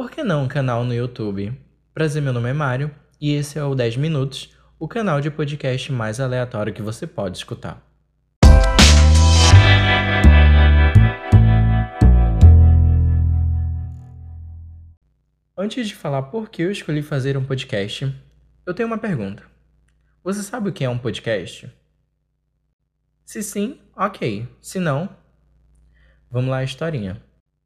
por que não um canal no YouTube? Prazer, meu nome é Mário e esse é o 10 Minutos, o canal de podcast mais aleatório que você pode escutar. Antes de falar por que eu escolhi fazer um podcast, eu tenho uma pergunta. Você sabe o que é um podcast? Se sim, ok. Se não, vamos lá a historinha.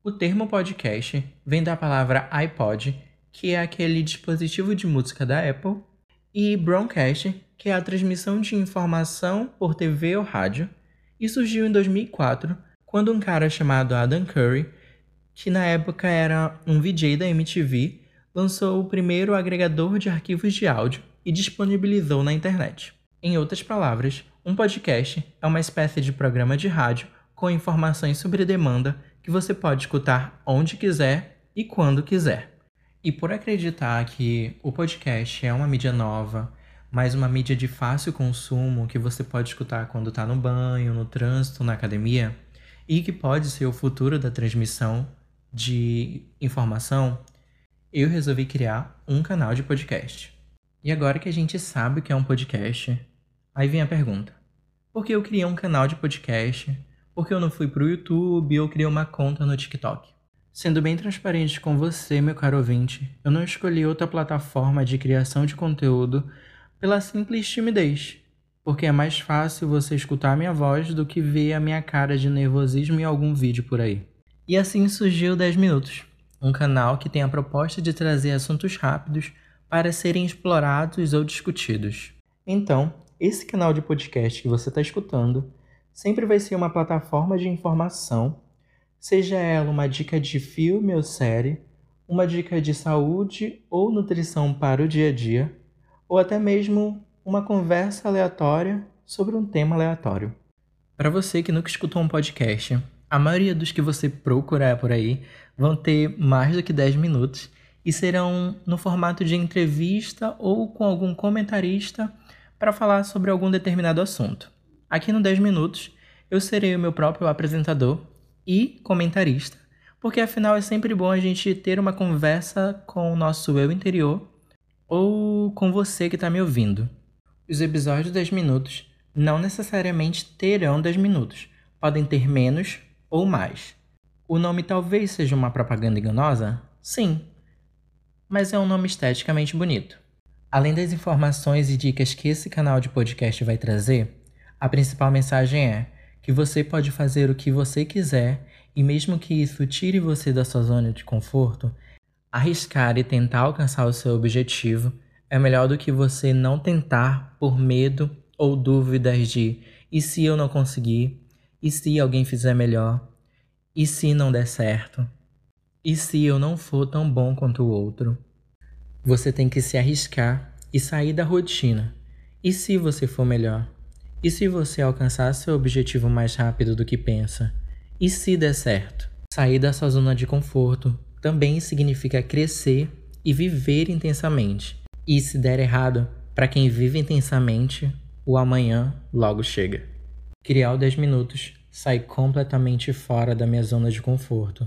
O termo podcast vem da palavra iPod, que é aquele dispositivo de música da Apple, e broadcast, que é a transmissão de informação por TV ou rádio, e surgiu em 2004, quando um cara chamado Adam Curry, que na época era um VJ da MTV, lançou o primeiro agregador de arquivos de áudio e disponibilizou na internet. Em outras palavras, um podcast é uma espécie de programa de rádio com informações sobre demanda que você pode escutar onde quiser e quando quiser. E por acreditar que o podcast é uma mídia nova, mas uma mídia de fácil consumo que você pode escutar quando está no banho, no trânsito, na academia, e que pode ser o futuro da transmissão de informação, eu resolvi criar um canal de podcast. E agora que a gente sabe o que é um podcast, aí vem a pergunta: por que eu criei um canal de podcast porque eu não fui pro YouTube ou criei uma conta no TikTok. Sendo bem transparente com você, meu caro ouvinte, eu não escolhi outra plataforma de criação de conteúdo pela simples timidez, porque é mais fácil você escutar a minha voz do que ver a minha cara de nervosismo em algum vídeo por aí. E assim surgiu 10 Minutos, um canal que tem a proposta de trazer assuntos rápidos para serem explorados ou discutidos. Então, esse canal de podcast que você está escutando sempre vai ser uma plataforma de informação, seja ela uma dica de filme ou série, uma dica de saúde ou nutrição para o dia a dia, ou até mesmo uma conversa aleatória sobre um tema aleatório. Para você que nunca escutou um podcast, a maioria dos que você procurar por aí vão ter mais do que 10 minutos e serão no formato de entrevista ou com algum comentarista para falar sobre algum determinado assunto. Aqui no 10 Minutos, eu serei o meu próprio apresentador e comentarista, porque afinal é sempre bom a gente ter uma conversa com o nosso eu interior ou com você que está me ouvindo. Os episódios de 10 minutos não necessariamente terão 10 minutos, podem ter menos ou mais. O nome talvez seja uma propaganda enganosa? Sim, mas é um nome esteticamente bonito. Além das informações e dicas que esse canal de podcast vai trazer, a principal mensagem é que você pode fazer o que você quiser e, mesmo que isso tire você da sua zona de conforto, arriscar e tentar alcançar o seu objetivo é melhor do que você não tentar por medo ou dúvidas de e se eu não conseguir? E se alguém fizer melhor? E se não der certo? E se eu não for tão bom quanto o outro? Você tem que se arriscar e sair da rotina. E se você for melhor? E se você alcançar seu objetivo mais rápido do que pensa? E se der certo? Sair da sua zona de conforto também significa crescer e viver intensamente. E se der errado, para quem vive intensamente, o amanhã logo chega. Criar o 10 minutos sai completamente fora da minha zona de conforto.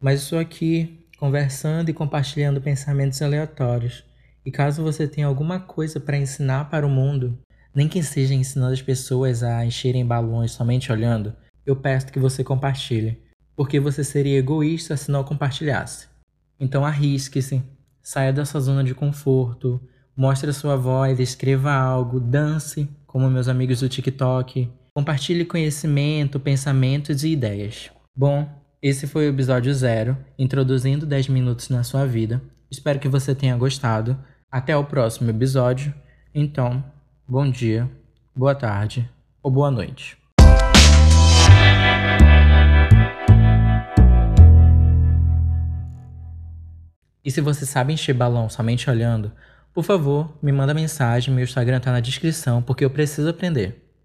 Mas estou aqui conversando e compartilhando pensamentos aleatórios. E caso você tenha alguma coisa para ensinar para o mundo, nem que seja ensinando as pessoas a encherem balões somente olhando, eu peço que você compartilhe, porque você seria egoísta se não compartilhasse. Então arrisque-se, saia da sua zona de conforto, mostre a sua voz, escreva algo, dance, como meus amigos do TikTok, compartilhe conhecimento, pensamentos e ideias. Bom, esse foi o episódio zero, introduzindo 10 minutos na sua vida. Espero que você tenha gostado. Até o próximo episódio. Então, bom dia, boa tarde ou boa noite. E se você sabe encher balão somente olhando, por favor, me manda mensagem, meu Instagram tá na descrição, porque eu preciso aprender.